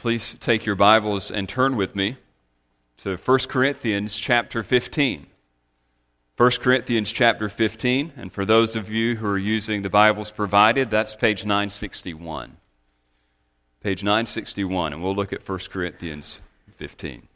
Please take your Bibles and turn with me to 1 Corinthians chapter 15. 1 Corinthians chapter 15, and for those of you who are using the Bibles provided, that's page 961. Page 961, and we'll look at 1 Corinthians 15.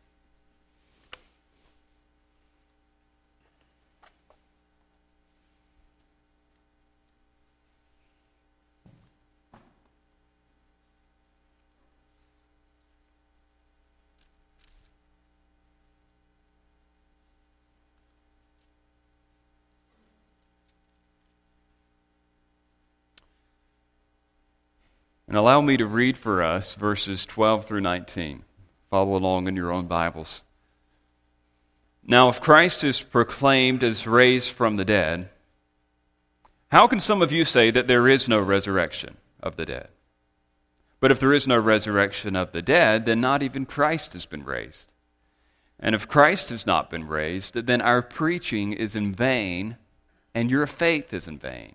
And allow me to read for us verses 12 through 19. Follow along in your own Bibles. Now, if Christ is proclaimed as raised from the dead, how can some of you say that there is no resurrection of the dead? But if there is no resurrection of the dead, then not even Christ has been raised. And if Christ has not been raised, then our preaching is in vain, and your faith is in vain.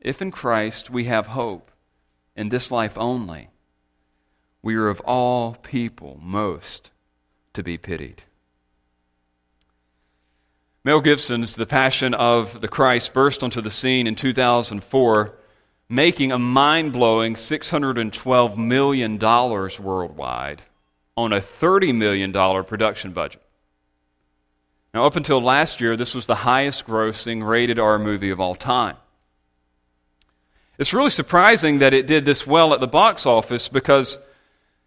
If in Christ we have hope in this life only, we are of all people most to be pitied. Mel Gibson's The Passion of the Christ burst onto the scene in 2004, making a mind blowing $612 million worldwide on a $30 million production budget. Now, up until last year, this was the highest grossing rated R movie of all time. It's really surprising that it did this well at the box office because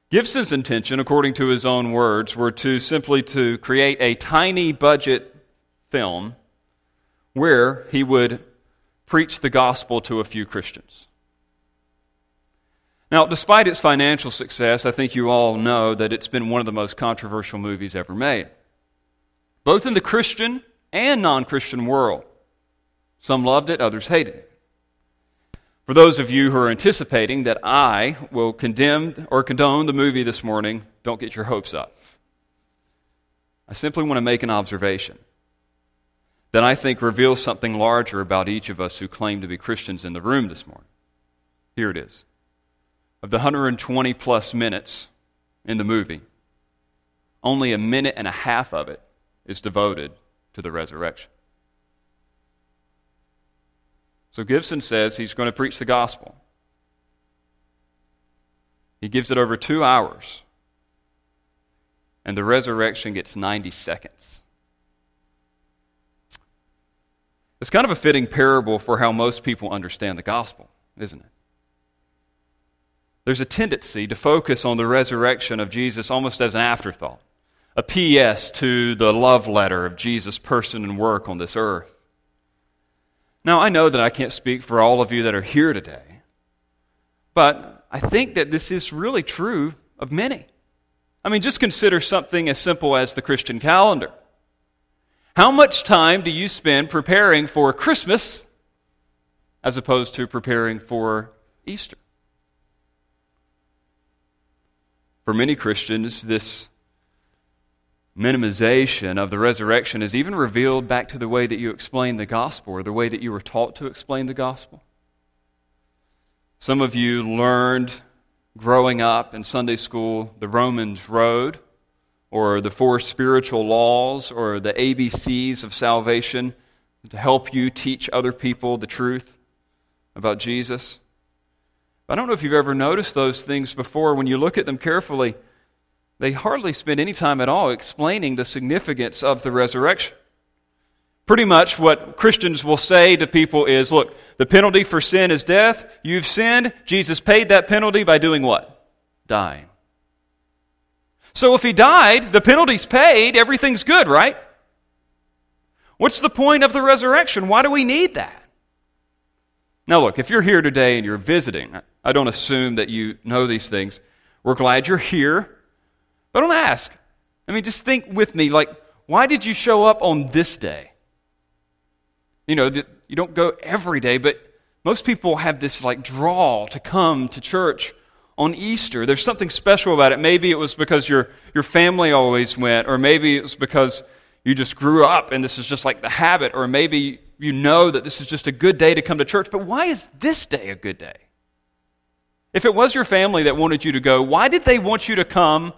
Gibson's intention, according to his own words, were to simply to create a tiny budget film where he would preach the gospel to a few Christians. Now, despite its financial success, I think you all know that it's been one of the most controversial movies ever made, both in the Christian and non Christian world. Some loved it, others hated it. For those of you who are anticipating that I will condemn or condone the movie this morning, don't get your hopes up. I simply want to make an observation that I think reveals something larger about each of us who claim to be Christians in the room this morning. Here it is. Of the 120 plus minutes in the movie, only a minute and a half of it is devoted to the resurrection. So Gibson says he's going to preach the gospel. He gives it over two hours, and the resurrection gets 90 seconds. It's kind of a fitting parable for how most people understand the gospel, isn't it? There's a tendency to focus on the resurrection of Jesus almost as an afterthought, a PS to the love letter of Jesus' person and work on this earth. Now, I know that I can't speak for all of you that are here today, but I think that this is really true of many. I mean, just consider something as simple as the Christian calendar. How much time do you spend preparing for Christmas as opposed to preparing for Easter? For many Christians, this minimization of the resurrection is even revealed back to the way that you explain the gospel or the way that you were taught to explain the gospel. Some of you learned growing up in Sunday school the Romans Road or the four spiritual laws or the ABCs of salvation to help you teach other people the truth about Jesus. I don't know if you've ever noticed those things before. When you look at them carefully, they hardly spend any time at all explaining the significance of the resurrection. Pretty much what Christians will say to people is look, the penalty for sin is death. You've sinned. Jesus paid that penalty by doing what? Dying. So if he died, the penalty's paid, everything's good, right? What's the point of the resurrection? Why do we need that? Now, look, if you're here today and you're visiting, I don't assume that you know these things. We're glad you're here. But don't ask. I mean, just think with me, like, why did you show up on this day? You know, you don't go every day, but most people have this like draw to come to church on Easter. There's something special about it. Maybe it was because your, your family always went, or maybe it was because you just grew up and this is just like the habit, or maybe you know that this is just a good day to come to church. But why is this day a good day? If it was your family that wanted you to go, why did they want you to come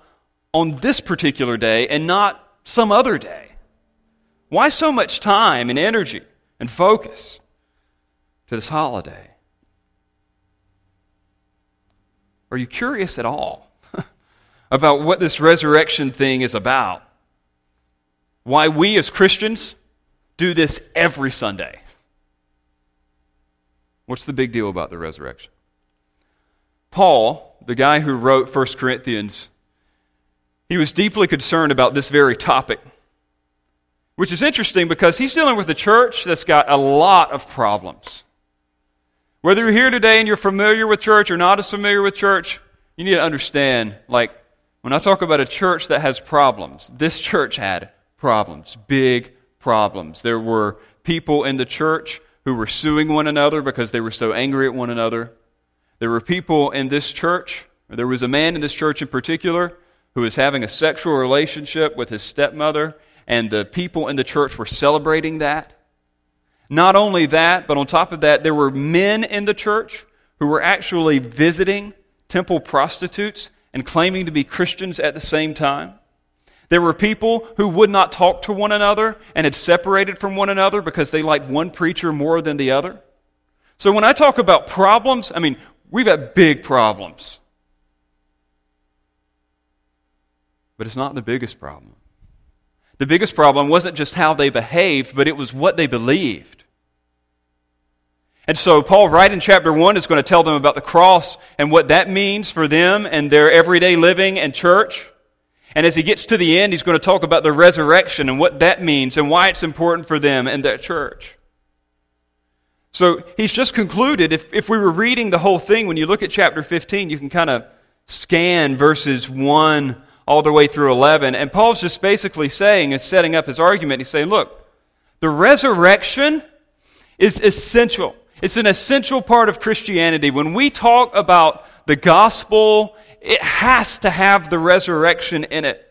on this particular day and not some other day? Why so much time and energy and focus to this holiday? Are you curious at all about what this resurrection thing is about? Why we as Christians do this every Sunday? What's the big deal about the resurrection? Paul, the guy who wrote 1 Corinthians, he was deeply concerned about this very topic, which is interesting because he's dealing with a church that's got a lot of problems. Whether you're here today and you're familiar with church or not as familiar with church, you need to understand like, when I talk about a church that has problems, this church had problems, big problems. There were people in the church who were suing one another because they were so angry at one another. There were people in this church, there was a man in this church in particular, who was having a sexual relationship with his stepmother, and the people in the church were celebrating that. Not only that, but on top of that, there were men in the church who were actually visiting temple prostitutes and claiming to be Christians at the same time. There were people who would not talk to one another and had separated from one another because they liked one preacher more than the other. So when I talk about problems, I mean, we've got big problems. But it's not the biggest problem. The biggest problem wasn't just how they behaved, but it was what they believed. And so, Paul, right in chapter 1, is going to tell them about the cross and what that means for them and their everyday living and church. And as he gets to the end, he's going to talk about the resurrection and what that means and why it's important for them and their church. So, he's just concluded. If, if we were reading the whole thing, when you look at chapter 15, you can kind of scan verses 1 all the way through 11. And Paul's just basically saying and setting up his argument. He's saying, look, the resurrection is essential. It's an essential part of Christianity. When we talk about the gospel, it has to have the resurrection in it.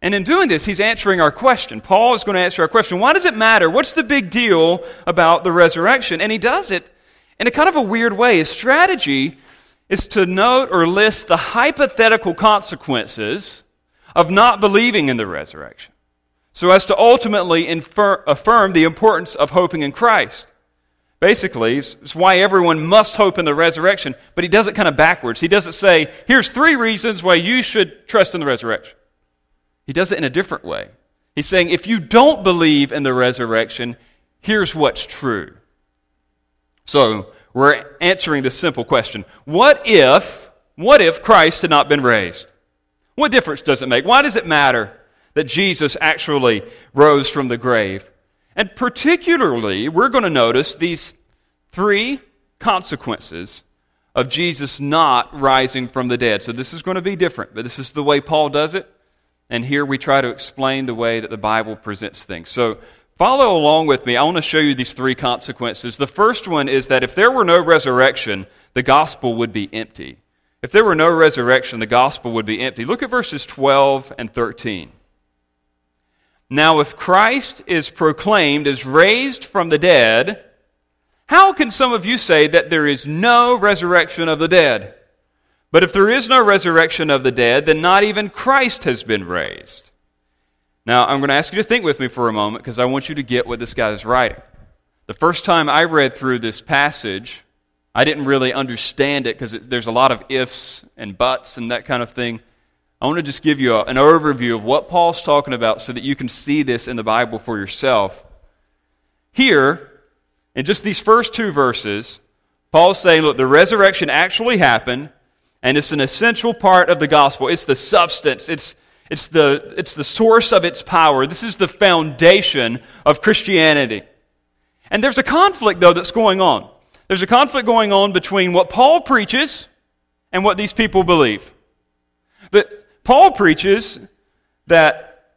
And in doing this, he's answering our question. Paul is going to answer our question why does it matter? What's the big deal about the resurrection? And he does it in a kind of a weird way. His strategy is to note or list the hypothetical consequences of not believing in the resurrection, so as to ultimately infer, affirm the importance of hoping in Christ. Basically, it's why everyone must hope in the resurrection, but he does it kind of backwards. He doesn't say, here's three reasons why you should trust in the resurrection. He does it in a different way. He's saying, if you don't believe in the resurrection, here's what's true. So, we're answering this simple question What if, what if Christ had not been raised? What difference does it make? Why does it matter that Jesus actually rose from the grave? And particularly, we're going to notice these three consequences of Jesus not rising from the dead. So this is going to be different, but this is the way Paul does it. And here we try to explain the way that the Bible presents things. So Follow along with me. I want to show you these three consequences. The first one is that if there were no resurrection, the gospel would be empty. If there were no resurrection, the gospel would be empty. Look at verses 12 and 13. Now, if Christ is proclaimed as raised from the dead, how can some of you say that there is no resurrection of the dead? But if there is no resurrection of the dead, then not even Christ has been raised. Now, I'm going to ask you to think with me for a moment because I want you to get what this guy is writing. The first time I read through this passage, I didn't really understand it because there's a lot of ifs and buts and that kind of thing. I want to just give you a, an overview of what Paul's talking about so that you can see this in the Bible for yourself. Here, in just these first two verses, Paul's saying, look, the resurrection actually happened, and it's an essential part of the gospel. It's the substance, it's, it's the, it's the source of its power. This is the foundation of Christianity. And there's a conflict, though, that's going on. There's a conflict going on between what Paul preaches and what these people believe. That Paul preaches that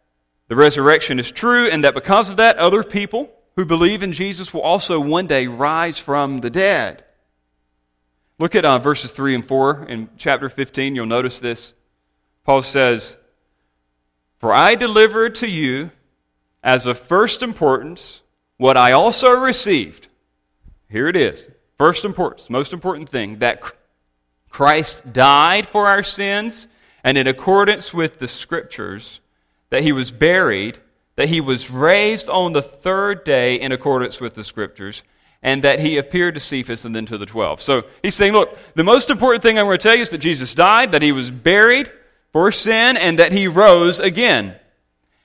the resurrection is true and that because of that, other people who believe in Jesus will also one day rise from the dead. Look at uh, verses 3 and 4 in chapter 15. You'll notice this. Paul says, For I delivered to you as of first importance what I also received. Here it is. First importance, most important thing that Christ died for our sins, and in accordance with the scriptures, that he was buried, that he was raised on the third day in accordance with the scriptures, and that he appeared to Cephas and then to the twelve. So he's saying, look, the most important thing I'm going to tell you is that Jesus died, that he was buried for sin, and that he rose again.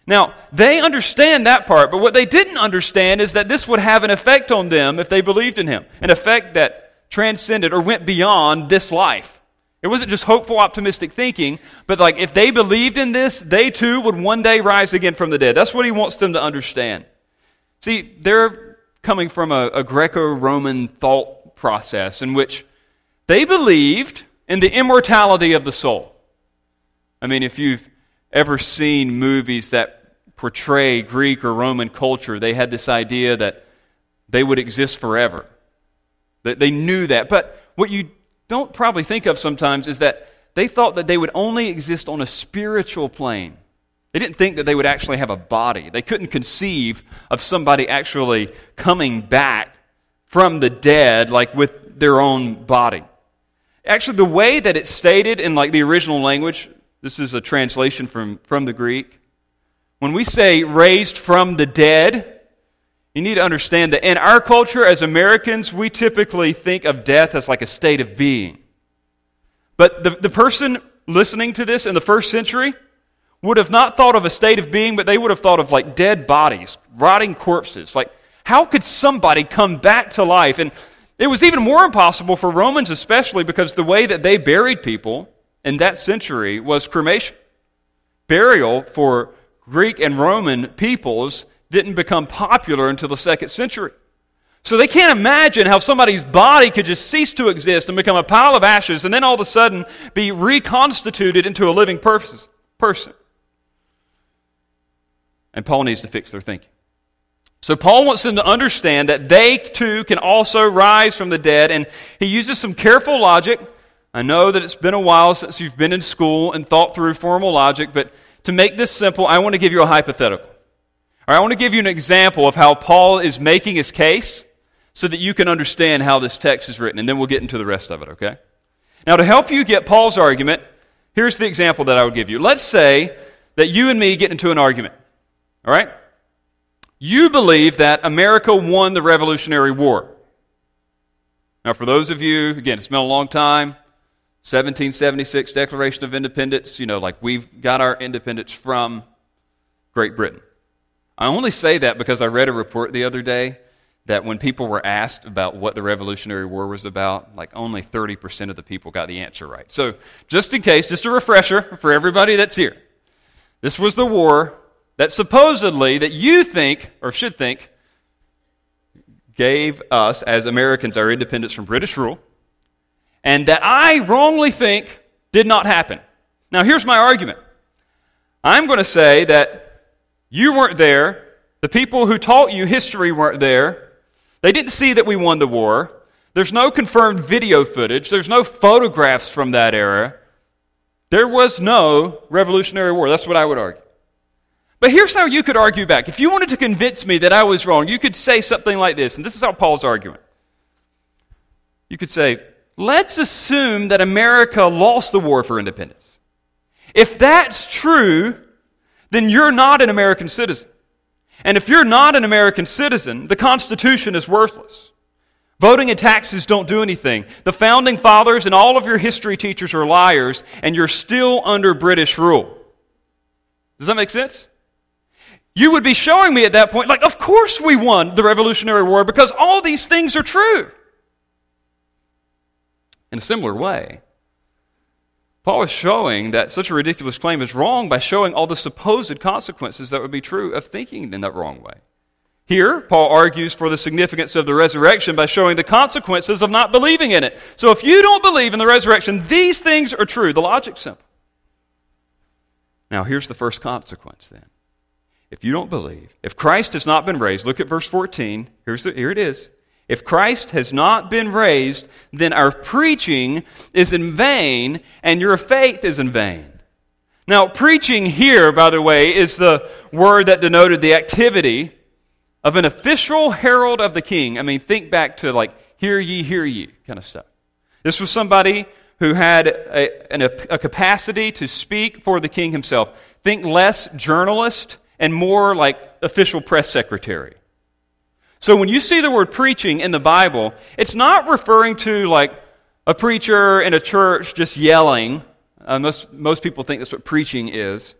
Now, they understand that part, but what they didn't understand is that this would have an effect on them if they believed in him, an effect that transcended or went beyond this life. It wasn't just hopeful, optimistic thinking, but like if they believed in this, they too would one day rise again from the dead. That's what he wants them to understand. See, they're coming from a, a Greco Roman thought process in which they believed in the immortality of the soul. I mean, if you've ever seen movies that portray Greek or Roman culture, they had this idea that they would exist forever. That they knew that. But what you don't probably think of sometimes is that they thought that they would only exist on a spiritual plane. They didn't think that they would actually have a body. They couldn't conceive of somebody actually coming back from the dead, like with their own body. Actually, the way that it's stated in like the original language, this is a translation from, from the Greek. When we say raised from the dead, you need to understand that in our culture as Americans, we typically think of death as like a state of being. But the, the person listening to this in the first century would have not thought of a state of being, but they would have thought of like dead bodies, rotting corpses. Like, how could somebody come back to life? And it was even more impossible for Romans, especially because the way that they buried people in that century was cremation. Burial for Greek and Roman peoples didn't become popular until the second century. So they can't imagine how somebody's body could just cease to exist and become a pile of ashes and then all of a sudden be reconstituted into a living person. And Paul needs to fix their thinking. So Paul wants them to understand that they too can also rise from the dead, and he uses some careful logic I know that it's been a while since you've been in school and thought through formal logic, but to make this simple, I want to give you a hypothetical. I want to give you an example of how Paul is making his case so that you can understand how this text is written, and then we'll get into the rest of it, okay? Now, to help you get Paul's argument, here's the example that I would give you. Let's say that you and me get into an argument, all right? You believe that America won the Revolutionary War. Now, for those of you, again, it's been a long time, 1776 Declaration of Independence, you know, like we've got our independence from Great Britain. I only say that because I read a report the other day that when people were asked about what the Revolutionary War was about, like only 30% of the people got the answer right. So, just in case, just a refresher for everybody that's here. This was the war that supposedly, that you think, or should think, gave us as Americans our independence from British rule and that I wrongly think did not happen. Now, here's my argument I'm going to say that you weren't there, the people who taught you history weren't there, they didn't see that we won the war. There's no confirmed video footage. There's no photographs from that era. There was no Revolutionary War. That's what I would argue. But here's how you could argue back. If you wanted to convince me that I was wrong, you could say something like this, and this is how Paul's arguing. You could say, let's assume that America lost the war for independence. If that's true, then you're not an American citizen. And if you're not an American citizen, the Constitution is worthless. Voting and taxes don't do anything. The founding fathers and all of your history teachers are liars, and you're still under British rule. Does that make sense? You would be showing me at that point, like, of course we won the Revolutionary War because all these things are true in a similar way. Paul is showing that such a ridiculous claim is wrong by showing all the supposed consequences that would be true of thinking in that wrong way. Here, Paul argues for the significance of the resurrection by showing the consequences of not believing in it. So if you don't believe in the resurrection, these things are true. The logic's simple. Now, here's the first consequence then. If you don't believe, if Christ has not been raised, look at verse 14. Here's the, here it is. If Christ has not been raised, then our preaching is in vain and your faith is in vain. Now, preaching here, by the way, is the word that denoted the activity of an official herald of the king. I mean, think back to like, hear ye, hear ye kind of stuff. This was somebody who had a, a, a capacity to speak for the king himself. Think less journalist and more like official press secretary. So when you see the word preaching in the Bible, it's not referring to like a preacher in a church just yelling. Uh, most, most people think that's what preaching is.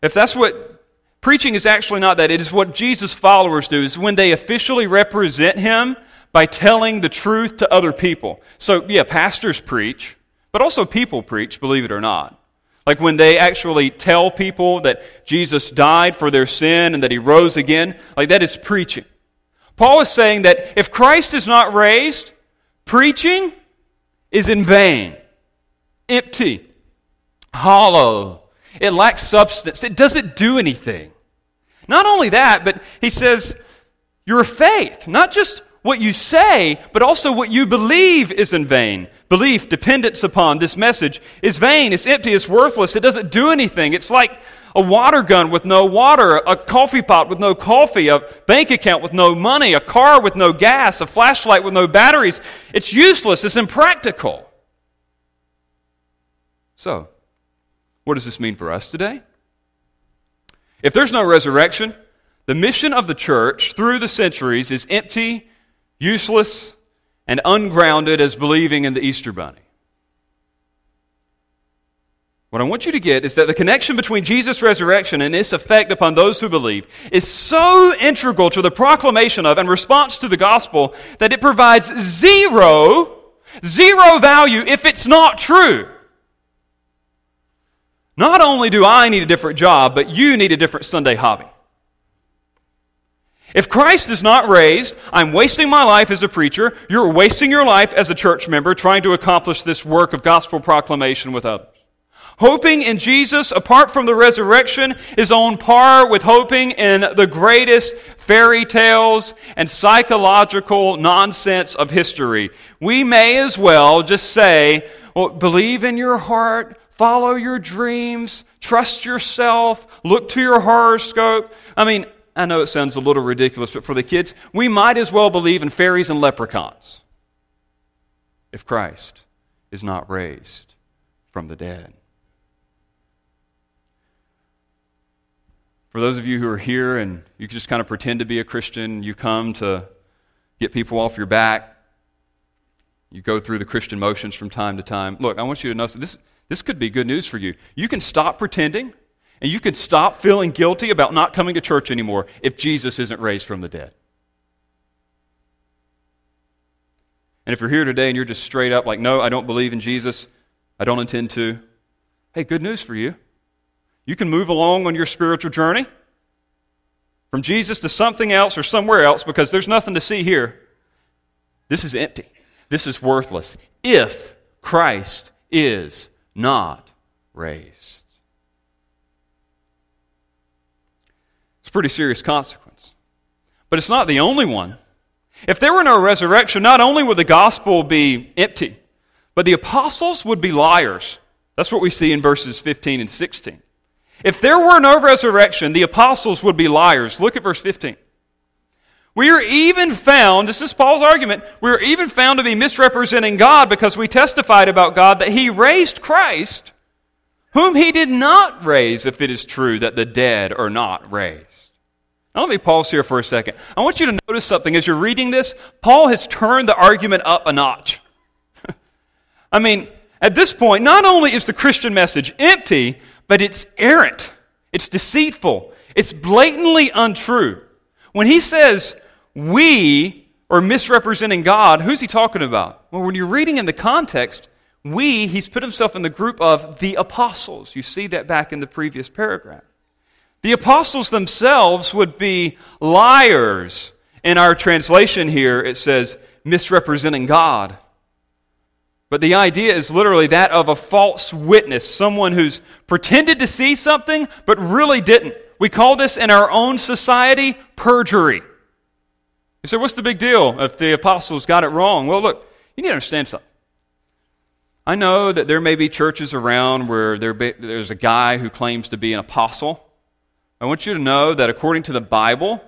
If that's what preaching is actually not that, it is what Jesus' followers do, is when they officially represent him by telling the truth to other people. So, yeah, pastors preach, but also people preach, believe it or not. Like when they actually tell people that Jesus died for their sin and that he rose again, like that is preaching. Paul is saying that if Christ is not raised, preaching is in vain, empty, hollow. It lacks substance. It doesn't do anything. Not only that, but he says, your faith, not just what you say, but also what you believe is in vain. Belief, dependence upon this message, is vain, it's empty, it's worthless, it doesn't do anything. It's like a water gun with no water, a coffee pot with no coffee, a bank account with no money, a car with no gas, a flashlight with no batteries. It's useless, it's impractical. So, what does this mean for us today? If there's no resurrection, the mission of the church through the centuries is empty, useless, and ungrounded as believing in the Easter Bunny. What I want you to get is that the connection between Jesus' resurrection and its effect upon those who believe is so integral to the proclamation of and response to the gospel that it provides zero, zero value if it's not true. Not only do I need a different job, but you need a different Sunday hobby. If Christ is not raised, I'm wasting my life as a preacher. You're wasting your life as a church member trying to accomplish this work of gospel proclamation with others. Hoping in Jesus, apart from the resurrection, is on par with hoping in the greatest fairy tales and psychological nonsense of history. We may as well just say, well, believe in your heart, follow your dreams, trust yourself, look to your horoscope. I mean, I know it sounds a little ridiculous, but for the kids, we might as well believe in fairies and leprechauns if Christ is not raised from the dead. For those of you who are here and you just kind of pretend to be a Christian, you come to get people off your back, you go through the Christian motions from time to time. Look, I want you to know this, this could be good news for you. You can stop pretending and you can stop feeling guilty about not coming to church anymore if Jesus isn't raised from the dead. And if you're here today and you're just straight up like, no, I don't believe in Jesus, I don't intend to, hey, good news for you. You can move along on your spiritual journey from Jesus to something else or somewhere else because there's nothing to see here. This is empty. This is worthless if Christ is not raised. It's a pretty serious consequence. But it's not the only one. If there were no resurrection, not only would the gospel be empty, but the apostles would be liars. That's what we see in verses 15 and 16. If there were no resurrection, the apostles would be liars. Look at verse 15. We are even found, this is Paul's argument, we are even found to be misrepresenting God because we testified about God that he raised Christ, whom he did not raise, if it is true that the dead are not raised. Now, let me pause here for a second. I want you to notice something. As you're reading this, Paul has turned the argument up a notch. I mean, at this point, not only is the Christian message empty, but it's errant, it's deceitful, it's blatantly untrue. When he says we are misrepresenting God, who's he talking about? Well, when you're reading in the context, we, he's put himself in the group of the apostles. You see that back in the previous paragraph. The apostles themselves would be liars. In our translation here, it says misrepresenting God. But the idea is literally that of a false witness, someone who's pretended to see something but really didn't. We call this in our own society perjury. You say, what's the big deal if the apostles got it wrong? Well, look, you need to understand something. I know that there may be churches around where there be, there's a guy who claims to be an apostle. I want you to know that according to the Bible,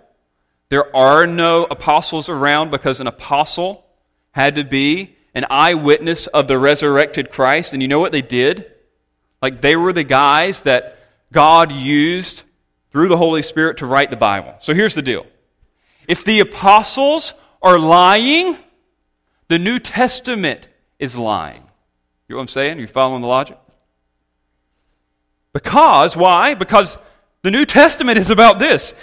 there are no apostles around because an apostle had to be an eyewitness of the resurrected Christ. And you know what they did? Like they were the guys that God used through the Holy Spirit to write the Bible. So here's the deal if the apostles are lying, the New Testament is lying. You know what I'm saying? Are you following the logic? Because, why? Because the New Testament is about this.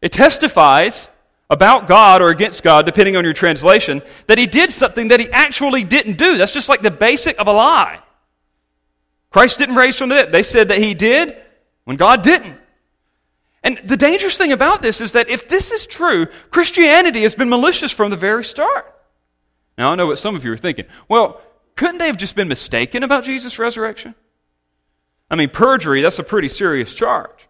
It testifies about God or against God, depending on your translation, that he did something that he actually didn't do. That's just like the basic of a lie. Christ didn't raise from the dead. They said that he did when God didn't. And the dangerous thing about this is that if this is true, Christianity has been malicious from the very start. Now, I know what some of you are thinking. Well, couldn't they have just been mistaken about Jesus' resurrection? I mean, perjury, that's a pretty serious charge.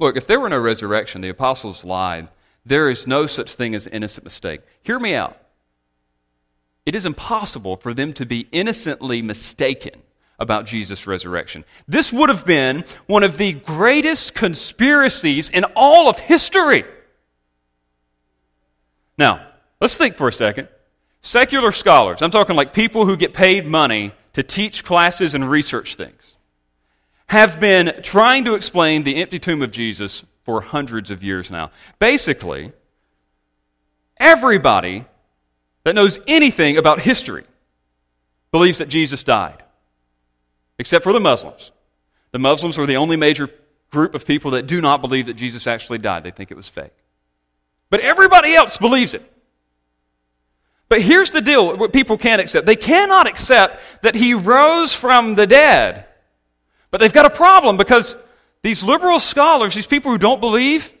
Look, if there were no resurrection, the apostles lied. There is no such thing as innocent mistake. Hear me out. It is impossible for them to be innocently mistaken about Jesus' resurrection. This would have been one of the greatest conspiracies in all of history. Now, let's think for a second. Secular scholars, I'm talking like people who get paid money to teach classes and research things, have been trying to explain the empty tomb of Jesus for hundreds of years now. Basically, everybody that knows anything about history believes that Jesus died, except for the Muslims. The Muslims are the only major group of people that do not believe that Jesus actually died, they think it was fake. But everybody else believes it. But here's the deal what people can't accept. They cannot accept that he rose from the dead. But they've got a problem because these liberal scholars, these people who don't believe,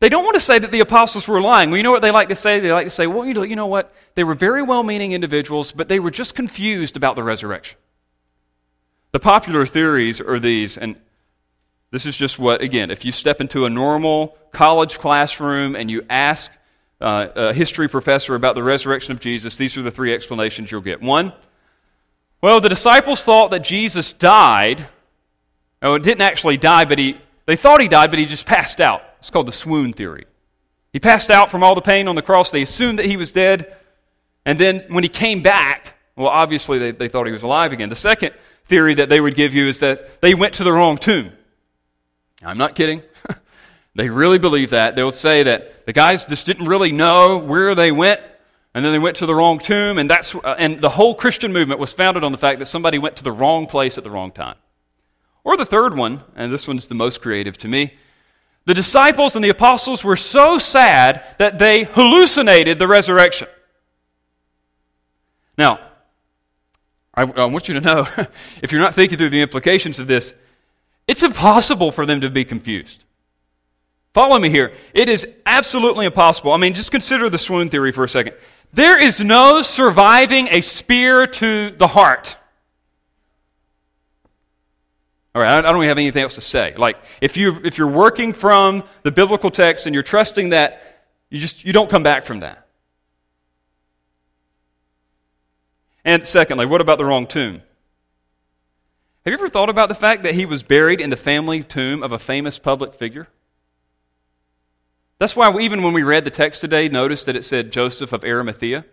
they don't want to say that the apostles were lying. Well, you know what they like to say? They like to say, well, you know, you know what? They were very well meaning individuals, but they were just confused about the resurrection. The popular theories are these, and this is just what, again, if you step into a normal college classroom and you ask uh, a history professor about the resurrection of Jesus, these are the three explanations you'll get. One, well, the disciples thought that Jesus died. Oh, it didn't actually die, but he, they thought he died, but he just passed out. It's called the swoon theory. He passed out from all the pain on the cross. They assumed that he was dead. And then when he came back, well, obviously they, they thought he was alive again. The second theory that they would give you is that they went to the wrong tomb. I'm not kidding. They really believe that. They'll say that the guys just didn't really know where they went, and then they went to the wrong tomb, and, that's, uh, and the whole Christian movement was founded on the fact that somebody went to the wrong place at the wrong time. Or the third one, and this one's the most creative to me the disciples and the apostles were so sad that they hallucinated the resurrection. Now, I, I want you to know if you're not thinking through the implications of this, it's impossible for them to be confused. Follow me here. It is absolutely impossible. I mean, just consider the swoon theory for a second. There is no surviving a spear to the heart. All right, I don't have anything else to say. Like, if, you, if you're working from the biblical text and you're trusting that, you just you don't come back from that. And secondly, what about the wrong tomb? Have you ever thought about the fact that he was buried in the family tomb of a famous public figure? That's why even when we read the text today, notice that it said Joseph of Arimathea.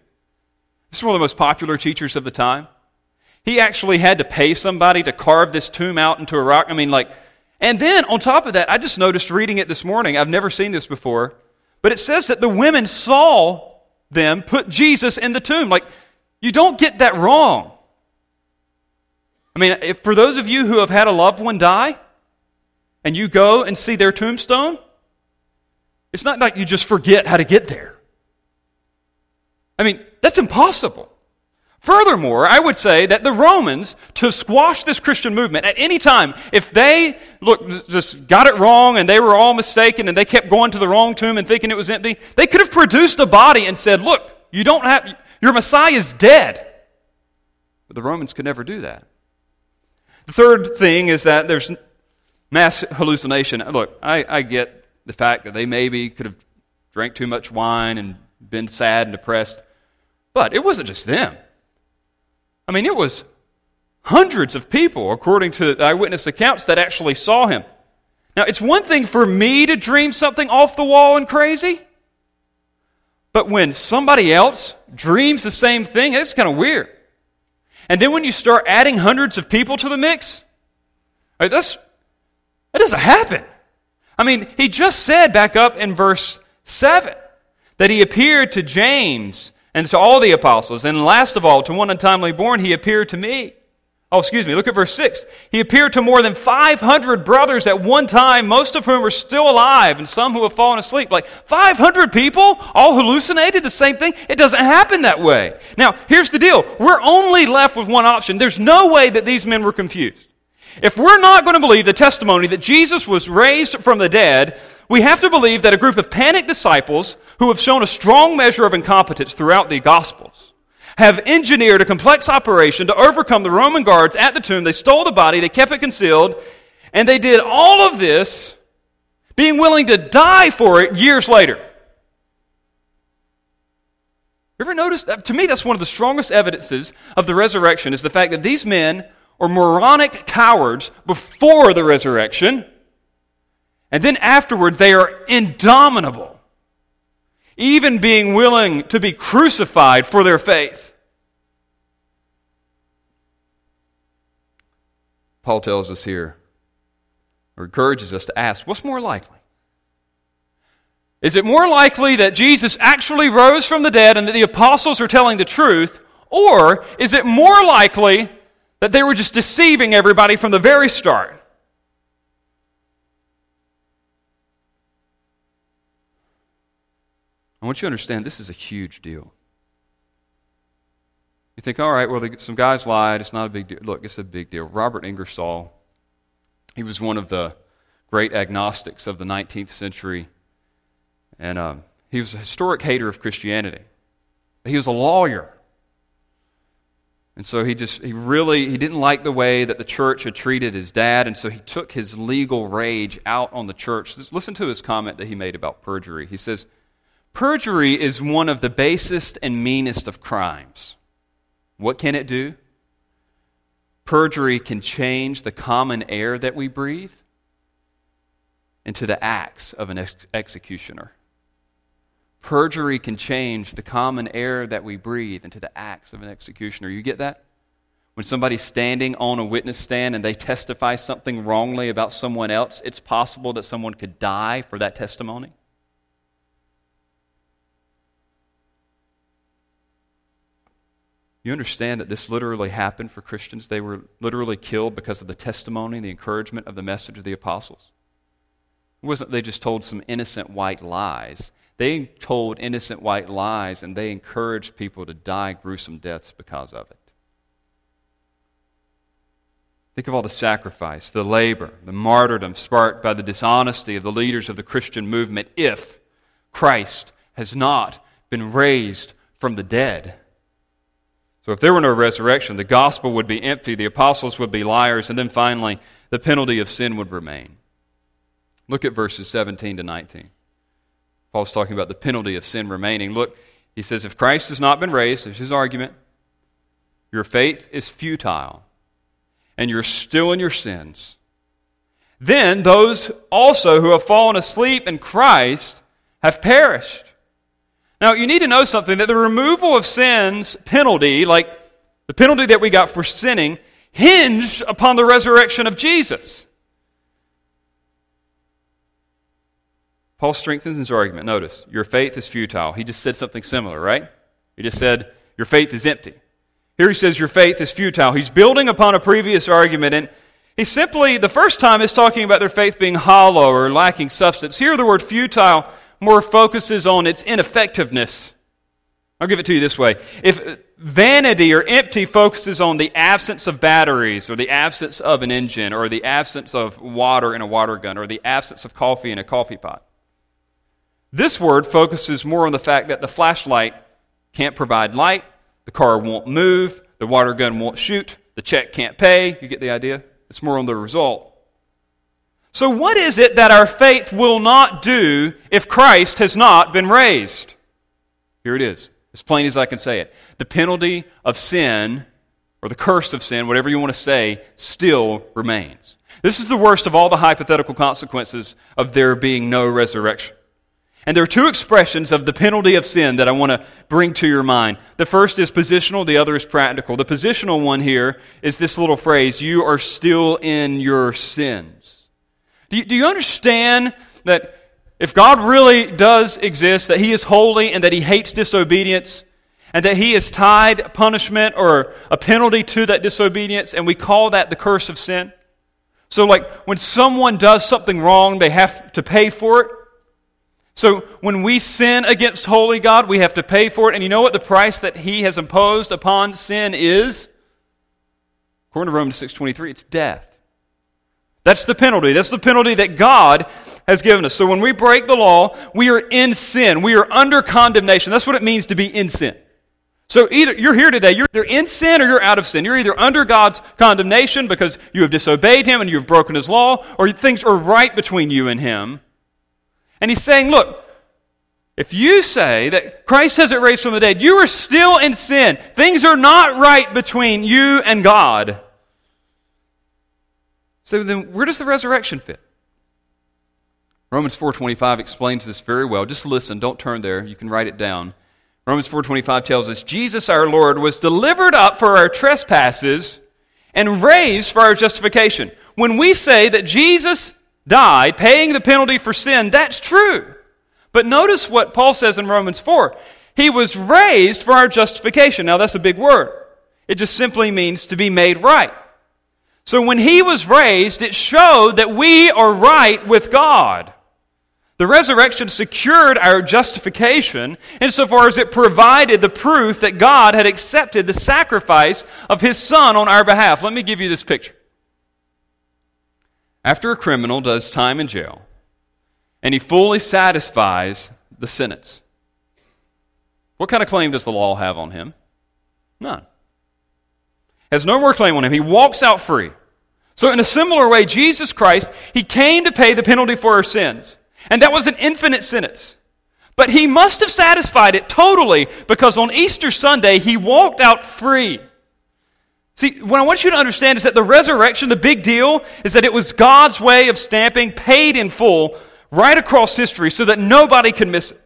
This is one of the most popular teachers of the time. He actually had to pay somebody to carve this tomb out into a rock. I mean, like, and then on top of that, I just noticed reading it this morning. I've never seen this before, but it says that the women saw them put Jesus in the tomb. Like, you don't get that wrong. I mean, if, for those of you who have had a loved one die, and you go and see their tombstone, it's not like you just forget how to get there. I mean, that's impossible. Furthermore, I would say that the Romans, to squash this Christian movement at any time, if they, look, just got it wrong and they were all mistaken and they kept going to the wrong tomb and thinking it was empty, they could have produced a body and said, look, you don't have, your Messiah is dead. But the Romans could never do that. The third thing is that there's mass hallucination. Look, I, I get the fact that they maybe could have drank too much wine and been sad and depressed, but it wasn't just them. I mean, it was hundreds of people, according to eyewitness accounts, that actually saw him. Now, it's one thing for me to dream something off the wall and crazy, but when somebody else dreams the same thing, it's kind of weird. And then when you start adding hundreds of people to the mix, that's, that doesn't happen. I mean, he just said back up in verse 7 that he appeared to James and to all the apostles, and last of all, to one untimely born, he appeared to me. Oh, excuse me, look at verse 6. He appeared to more than 500 brothers at one time, most of whom are still alive, and some who have fallen asleep. Like 500 people, all hallucinated the same thing? It doesn't happen that way. Now, here's the deal we're only left with one option. There's no way that these men were confused. If we're not going to believe the testimony that Jesus was raised from the dead, we have to believe that a group of panicked disciples who have shown a strong measure of incompetence throughout the Gospels have engineered a complex operation to overcome the Roman guards at the tomb. They stole the body, they kept it concealed, and they did all of this being willing to die for it years later. You ever notice that? To me, that's one of the strongest evidences of the resurrection is the fact that these men are moronic cowards before the resurrection, and then afterward they are indomitable, even being willing to be crucified for their faith. Paul tells us here, or encourages us to ask, what's more likely? Is it more likely that Jesus actually rose from the dead and that the apostles are telling the truth? Or is it more likely that they were just deceiving everybody from the very start? I want you to understand this is a huge deal. You think, all right, well, some guys lied. It's not a big deal. Look, it's a big deal. Robert Ingersoll, he was one of the great agnostics of the 19th century, and um, he was a historic hater of Christianity. He was a lawyer. And so he just, he really, he didn't like the way that the church had treated his dad, and so he took his legal rage out on the church. Listen to his comment that he made about perjury. He says, Perjury is one of the basest and meanest of crimes. What can it do? Perjury can change the common air that we breathe into the acts of an ex- executioner. Perjury can change the common air that we breathe into the acts of an executioner. You get that? When somebody's standing on a witness stand and they testify something wrongly about someone else, it's possible that someone could die for that testimony. You understand that this literally happened for Christians? They were literally killed because of the testimony and the encouragement of the message of the apostles. It wasn't they just told some innocent white lies. They told innocent white lies and they encouraged people to die gruesome deaths because of it. Think of all the sacrifice, the labor, the martyrdom sparked by the dishonesty of the leaders of the Christian movement if Christ has not been raised from the dead. So if there were no resurrection, the gospel would be empty, the apostles would be liars, and then finally, the penalty of sin would remain. Look at verses 17 to 19. Paul's talking about the penalty of sin remaining. Look, he says, if Christ has not been raised, there's his argument, your faith is futile, and you're still in your sins. Then those also who have fallen asleep in Christ have perished. Now, you need to know something that the removal of sin's penalty, like the penalty that we got for sinning, hinged upon the resurrection of Jesus. Paul strengthens his argument. Notice, your faith is futile. He just said something similar, right? He just said, your faith is empty. Here he says, your faith is futile. He's building upon a previous argument, and he simply, the first time, is talking about their faith being hollow or lacking substance. Here, the word futile more focuses on its ineffectiveness. I'll give it to you this way. If vanity or empty focuses on the absence of batteries or the absence of an engine or the absence of water in a water gun or the absence of coffee in a coffee pot, this word focuses more on the fact that the flashlight can't provide light, the car won't move, The water gun won't shoot. The check can't pay. You get the idea? It's more on the result. So, what is it that our faith will not do if Christ has not been raised? Here it is, as plain as I can say it. The penalty of sin, or the curse of sin, whatever you want to say, still remains. This is the worst of all the hypothetical consequences of there being no resurrection. And there are two expressions of the penalty of sin that I want to bring to your mind. The first is positional, the other is practical. The positional one here is this little phrase, you are still in your sins. Do you, do you understand that if God really does exist, that He is holy and that He hates disobedience, and that He has tied punishment or a penalty to that disobedience, and we call that the curse of sin? So, like, when someone does something wrong, they have to pay for it. So, when we sin against holy God, we have to pay for it. And you know what the price that He has imposed upon sin is? According to Romans 6.23, it's death. That's the penalty. That's the penalty that God has given us. So when we break the law, we are in sin. We are under condemnation. That's what it means to be in sin. So either you're here today, you're either in sin or you're out of sin. You're either under God's condemnation because you have disobeyed Him and you've broken His law, or things are right between you and Him. And He's saying, look, if you say that Christ hasn't raised from the dead, you are still in sin. Things are not right between you and God. So then where does the resurrection fit? Romans 4:25 explains this very well. Just listen, don't turn there. You can write it down. Romans 4:25 tells us Jesus our Lord was delivered up for our trespasses and raised for our justification. When we say that Jesus died paying the penalty for sin, that's true. But notice what Paul says in Romans 4. He was raised for our justification. Now that's a big word. It just simply means to be made right. So when he was raised, it showed that we are right with God. The resurrection secured our justification insofar as it provided the proof that God had accepted the sacrifice of his Son on our behalf. Let me give you this picture. After a criminal does time in jail and he fully satisfies the sentence, what kind of claim does the law have on him? None. Has no more claim on him. He walks out free. So, in a similar way, Jesus Christ, He came to pay the penalty for our sins. And that was an infinite sentence. But He must have satisfied it totally because on Easter Sunday, He walked out free. See, what I want you to understand is that the resurrection, the big deal, is that it was God's way of stamping paid in full right across history so that nobody can miss it.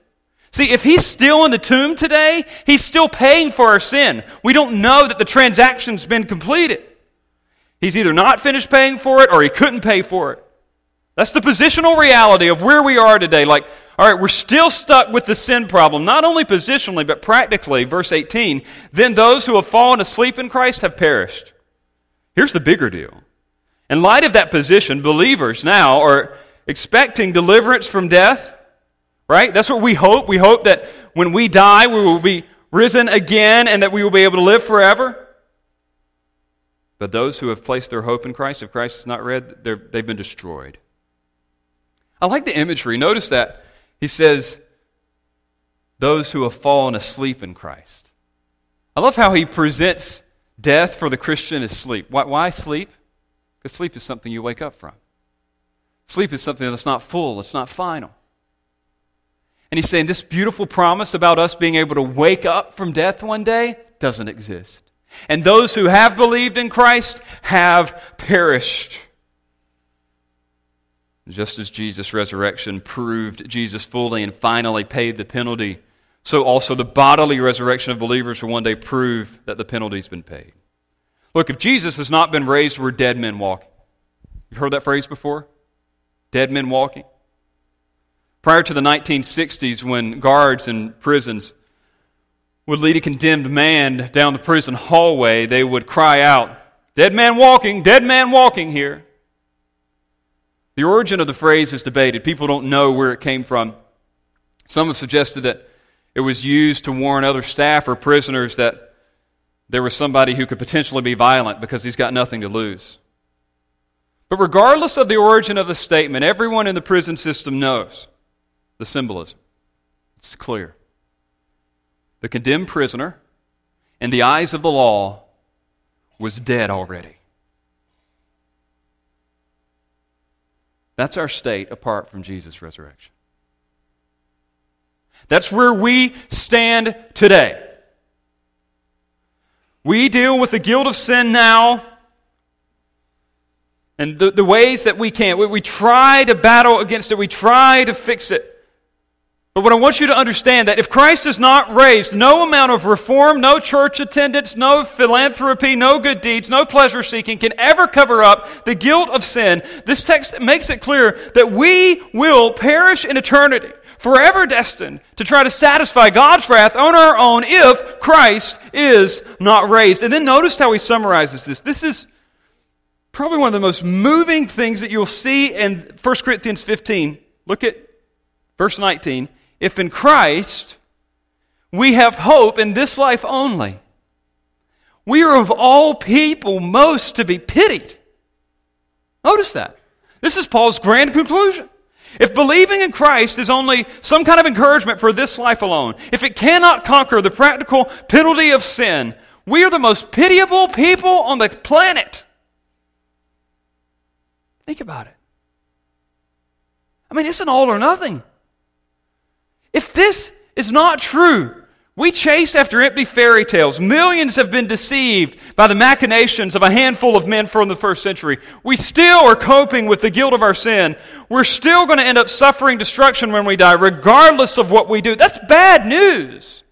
See, if he's still in the tomb today, he's still paying for our sin. We don't know that the transaction's been completed. He's either not finished paying for it or he couldn't pay for it. That's the positional reality of where we are today. Like, all right, we're still stuck with the sin problem, not only positionally, but practically. Verse 18 Then those who have fallen asleep in Christ have perished. Here's the bigger deal. In light of that position, believers now are expecting deliverance from death, right? That's what we hope. We hope that when we die, we will be risen again and that we will be able to live forever. But those who have placed their hope in Christ, if Christ is not read, they've been destroyed. I like the imagery. Notice that he says, those who have fallen asleep in Christ. I love how he presents death for the Christian as sleep. Why, why sleep? Because sleep is something you wake up from. Sleep is something that's not full, it's not final. And he's saying this beautiful promise about us being able to wake up from death one day doesn't exist. And those who have believed in Christ have perished. Just as Jesus' resurrection proved Jesus fully and finally paid the penalty, so also the bodily resurrection of believers will one day prove that the penalty's been paid. Look, if Jesus has not been raised, we're dead men walking. You've heard that phrase before? Dead men walking. Prior to the 1960s, when guards in prisons would lead a condemned man down the prison hallway, they would cry out, Dead man walking, dead man walking here. The origin of the phrase is debated. People don't know where it came from. Some have suggested that it was used to warn other staff or prisoners that there was somebody who could potentially be violent because he's got nothing to lose. But regardless of the origin of the statement, everyone in the prison system knows the symbolism. It's clear the condemned prisoner, in the eyes of the law, was dead already. That's our state apart from Jesus' resurrection. That's where we stand today. We deal with the guilt of sin now and the, the ways that we can. We, we try to battle against it, we try to fix it. But what I want you to understand that if Christ is not raised, no amount of reform, no church attendance, no philanthropy, no good deeds, no pleasure seeking can ever cover up the guilt of sin. This text makes it clear that we will perish in eternity, forever destined to try to satisfy God's wrath on our own if Christ is not raised. And then notice how he summarizes this. This is probably one of the most moving things that you'll see in 1 Corinthians 15. Look at verse 19 if in Christ we have hope in this life only, we are of all people most to be pitied. Notice that. This is Paul's grand conclusion. If believing in Christ is only some kind of encouragement for this life alone, if it cannot conquer the practical penalty of sin, we are the most pitiable people on the planet. Think about it. I mean, it's an all or nothing. If this is not true, we chase after empty fairy tales. Millions have been deceived by the machinations of a handful of men from the first century. We still are coping with the guilt of our sin. We're still going to end up suffering destruction when we die, regardless of what we do. That's bad news.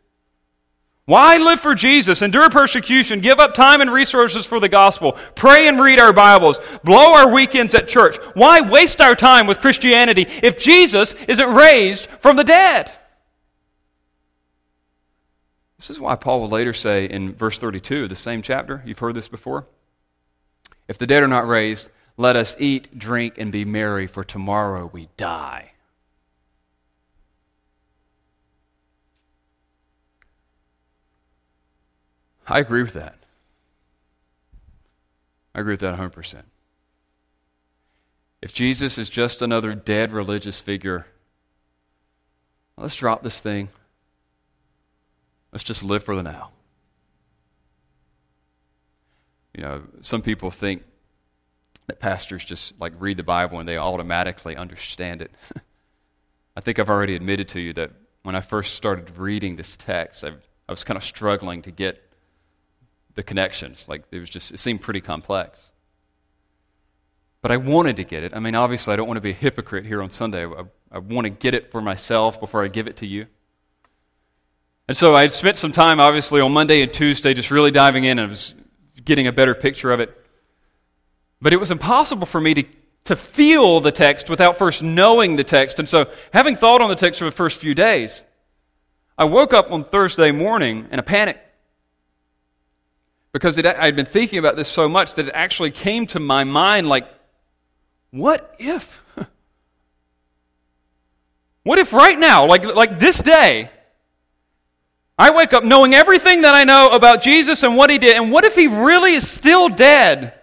Why live for Jesus, endure persecution, give up time and resources for the gospel, pray and read our Bibles, blow our weekends at church? Why waste our time with Christianity if Jesus isn't raised from the dead? This is why Paul will later say in verse 32, of the same chapter, you've heard this before. If the dead are not raised, let us eat, drink, and be merry, for tomorrow we die. I agree with that. I agree with that 100%. If Jesus is just another dead religious figure, let's drop this thing. Let's just live for the now. You know, some people think that pastors just like read the Bible and they automatically understand it. I think I've already admitted to you that when I first started reading this text, I, I was kind of struggling to get the connections. Like it was just, it seemed pretty complex. But I wanted to get it. I mean, obviously, I don't want to be a hypocrite here on Sunday. I, I want to get it for myself before I give it to you. And so I had spent some time, obviously, on Monday and Tuesday just really diving in and I was getting a better picture of it. But it was impossible for me to, to feel the text without first knowing the text. And so, having thought on the text for the first few days, I woke up on Thursday morning in a panic because it, I'd been thinking about this so much that it actually came to my mind like, what if? what if right now, like, like this day, I wake up knowing everything that I know about Jesus and what he did, and what if he really is still dead?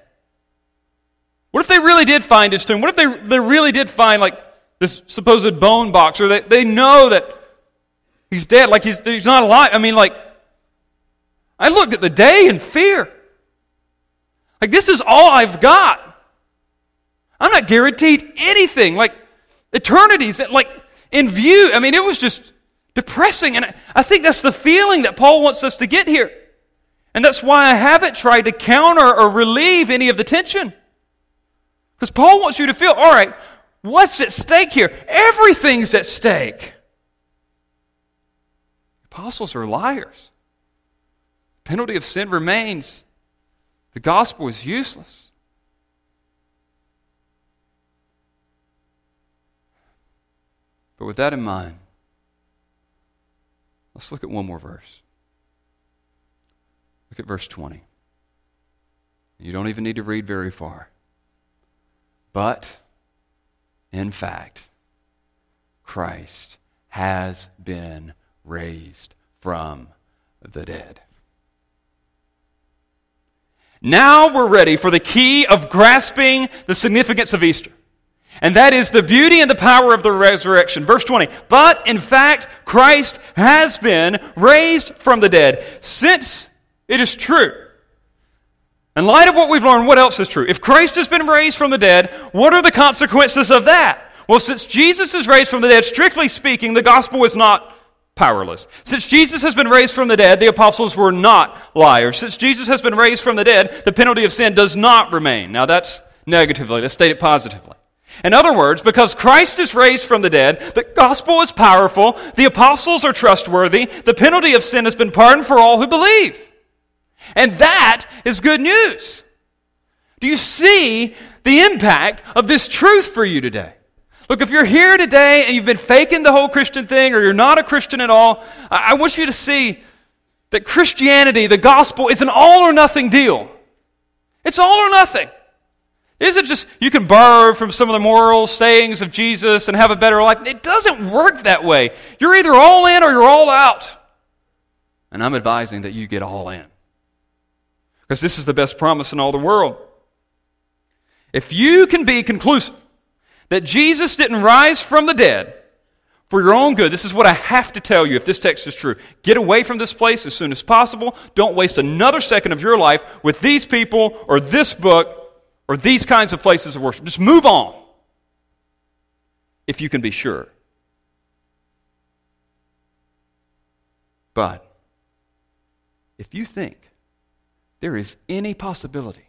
What if they really did find his tomb? What if they, they really did find, like, this supposed bone box, or they, they know that he's dead, like he's, he's not alive? I mean, like, I looked at the day in fear. Like, this is all I've got. I'm not guaranteed anything. Like, eternities, like, in view. I mean, it was just depressing. And I think that's the feeling that Paul wants us to get here. And that's why I haven't tried to counter or relieve any of the tension. Because Paul wants you to feel, all right, what's at stake here? Everything's at stake. Apostles are liars penalty of sin remains. The gospel is useless. But with that in mind, let's look at one more verse. Look at verse 20. You don't even need to read very far. But, in fact, Christ has been raised from the dead. Now we're ready for the key of grasping the significance of Easter. And that is the beauty and the power of the resurrection. Verse 20. But in fact, Christ has been raised from the dead. Since it is true. In light of what we've learned, what else is true? If Christ has been raised from the dead, what are the consequences of that? Well, since Jesus is raised from the dead, strictly speaking, the gospel is not powerless. Since Jesus has been raised from the dead, the apostles were not liars. Since Jesus has been raised from the dead, the penalty of sin does not remain. Now, that's negatively. Let's state it positively. In other words, because Christ is raised from the dead, the gospel is powerful, the apostles are trustworthy, the penalty of sin has been pardoned for all who believe. And that is good news. Do you see the impact of this truth for you today? Look, if you're here today and you've been faking the whole Christian thing or you're not a Christian at all, I want you to see that Christianity, the gospel, is an all or nothing deal. It's all or nothing. Is it just you can borrow from some of the moral sayings of Jesus and have a better life. It doesn't work that way. You're either all in or you're all out. And I'm advising that you get all in. Because this is the best promise in all the world. If you can be conclusive that Jesus didn't rise from the dead for your own good, this is what I have to tell you if this text is true. Get away from this place as soon as possible. Don't waste another second of your life with these people or this book or these kinds of places of worship. Just move on if you can be sure. But if you think there is any possibility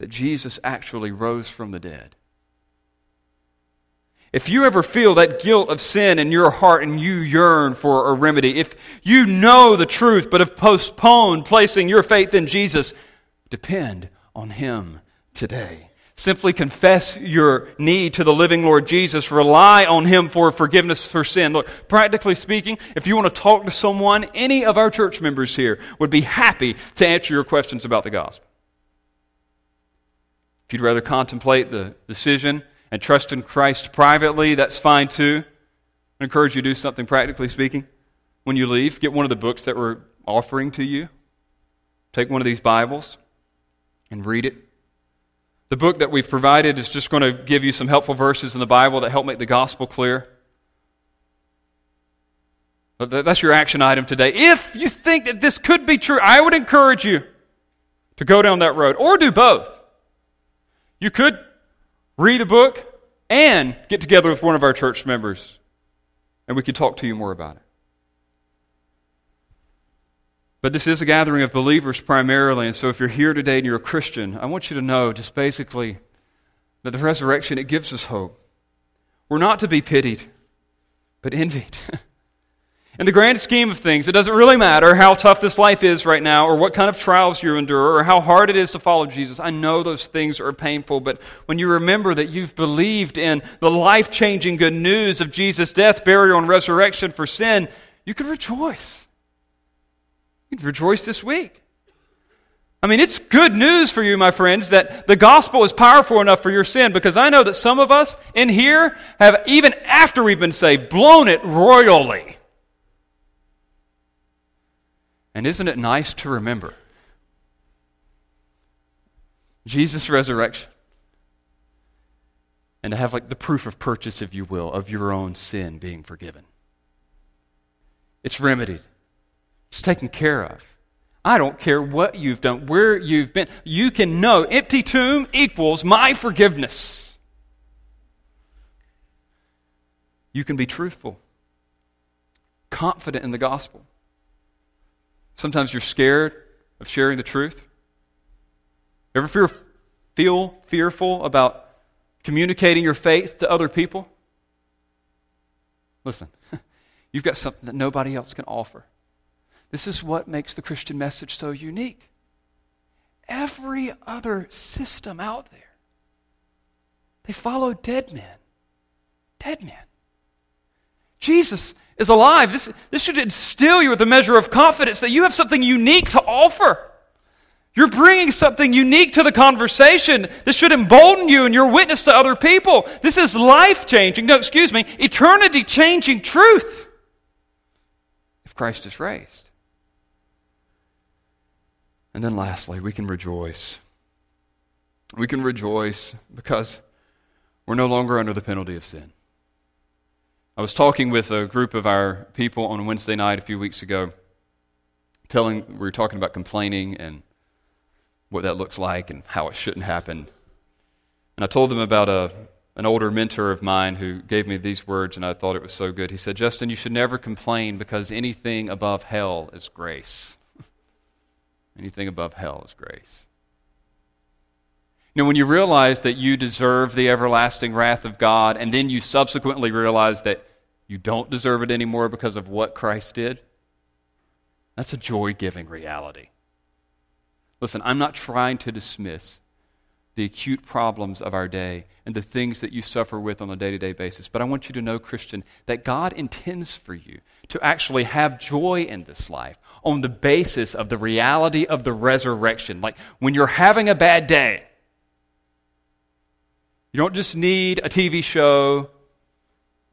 that Jesus actually rose from the dead, if you ever feel that guilt of sin in your heart and you yearn for a remedy, if you know the truth but have postponed placing your faith in Jesus, Depend on Him today. Simply confess your need to the living Lord Jesus. Rely on Him for forgiveness for sin. Look, practically speaking, if you want to talk to someone, any of our church members here would be happy to answer your questions about the gospel. If you'd rather contemplate the decision and trust in Christ privately, that's fine too. I encourage you to do something practically speaking. When you leave, get one of the books that we're offering to you. Take one of these Bibles and read it. The book that we've provided is just going to give you some helpful verses in the Bible that help make the gospel clear. That's your action item today. If you think that this could be true, I would encourage you to go down that road or do both. You could read a book and get together with one of our church members, and we could talk to you more about it. But this is a gathering of believers primarily, and so if you're here today and you're a Christian, I want you to know just basically that the resurrection, it gives us hope. We're not to be pitied, but envied. In the grand scheme of things, it doesn't really matter how tough this life is right now, or what kind of trials you endure, or how hard it is to follow Jesus. I know those things are painful, but when you remember that you've believed in the life changing good news of Jesus' death, burial, and resurrection for sin, you can rejoice. You can rejoice this week. I mean, it's good news for you, my friends, that the gospel is powerful enough for your sin because I know that some of us in here have, even after we've been saved, blown it royally. And isn't it nice to remember Jesus' resurrection and to have like the proof of purchase, if you will, of your own sin being forgiven? It's remedied. It's taken care of. I don't care what you've done, where you've been. You can know empty tomb equals my forgiveness. You can be truthful, confident in the gospel. Sometimes you're scared of sharing the truth. Ever feel, feel fearful about communicating your faith to other people? Listen, you've got something that nobody else can offer. This is what makes the Christian message so unique. Every other system out there, they follow dead men. Dead men. Jesus is alive. This, this should instill you with a measure of confidence that you have something unique to offer. You're bringing something unique to the conversation. This should embolden you in your witness to other people. This is life changing, no, excuse me, eternity changing truth if Christ is raised. And then lastly, we can rejoice. We can rejoice because we're no longer under the penalty of sin. I was talking with a group of our people on Wednesday night a few weeks ago, telling we were talking about complaining and what that looks like and how it shouldn't happen. And I told them about a, an older mentor of mine who gave me these words, and I thought it was so good. He said, Justin, you should never complain because anything above hell is grace. anything above hell is grace. You know, when you realize that you deserve the everlasting wrath of God, and then you subsequently realize that you don't deserve it anymore because of what Christ did, that's a joy giving reality. Listen, I'm not trying to dismiss the acute problems of our day and the things that you suffer with on a day to day basis. But I want you to know, Christian, that God intends for you to actually have joy in this life on the basis of the reality of the resurrection. Like when you're having a bad day, you don't just need a TV show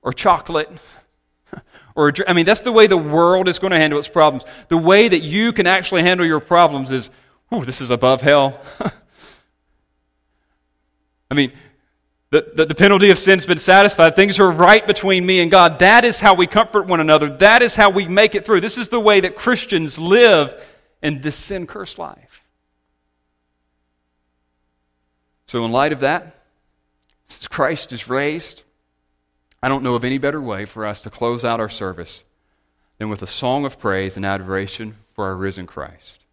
or chocolate or I mean that's the way the world is going to handle its problems. The way that you can actually handle your problems is, "Ooh, this is above hell." I mean, the, the, the, penalty of sin's been satisfied. Things are right between me and God. That is how we comfort one another. That is how we make it through. This is the way that Christians live in this sin cursed life. So, in light of that, since Christ is raised, I don't know of any better way for us to close out our service than with a song of praise and adoration for our risen Christ.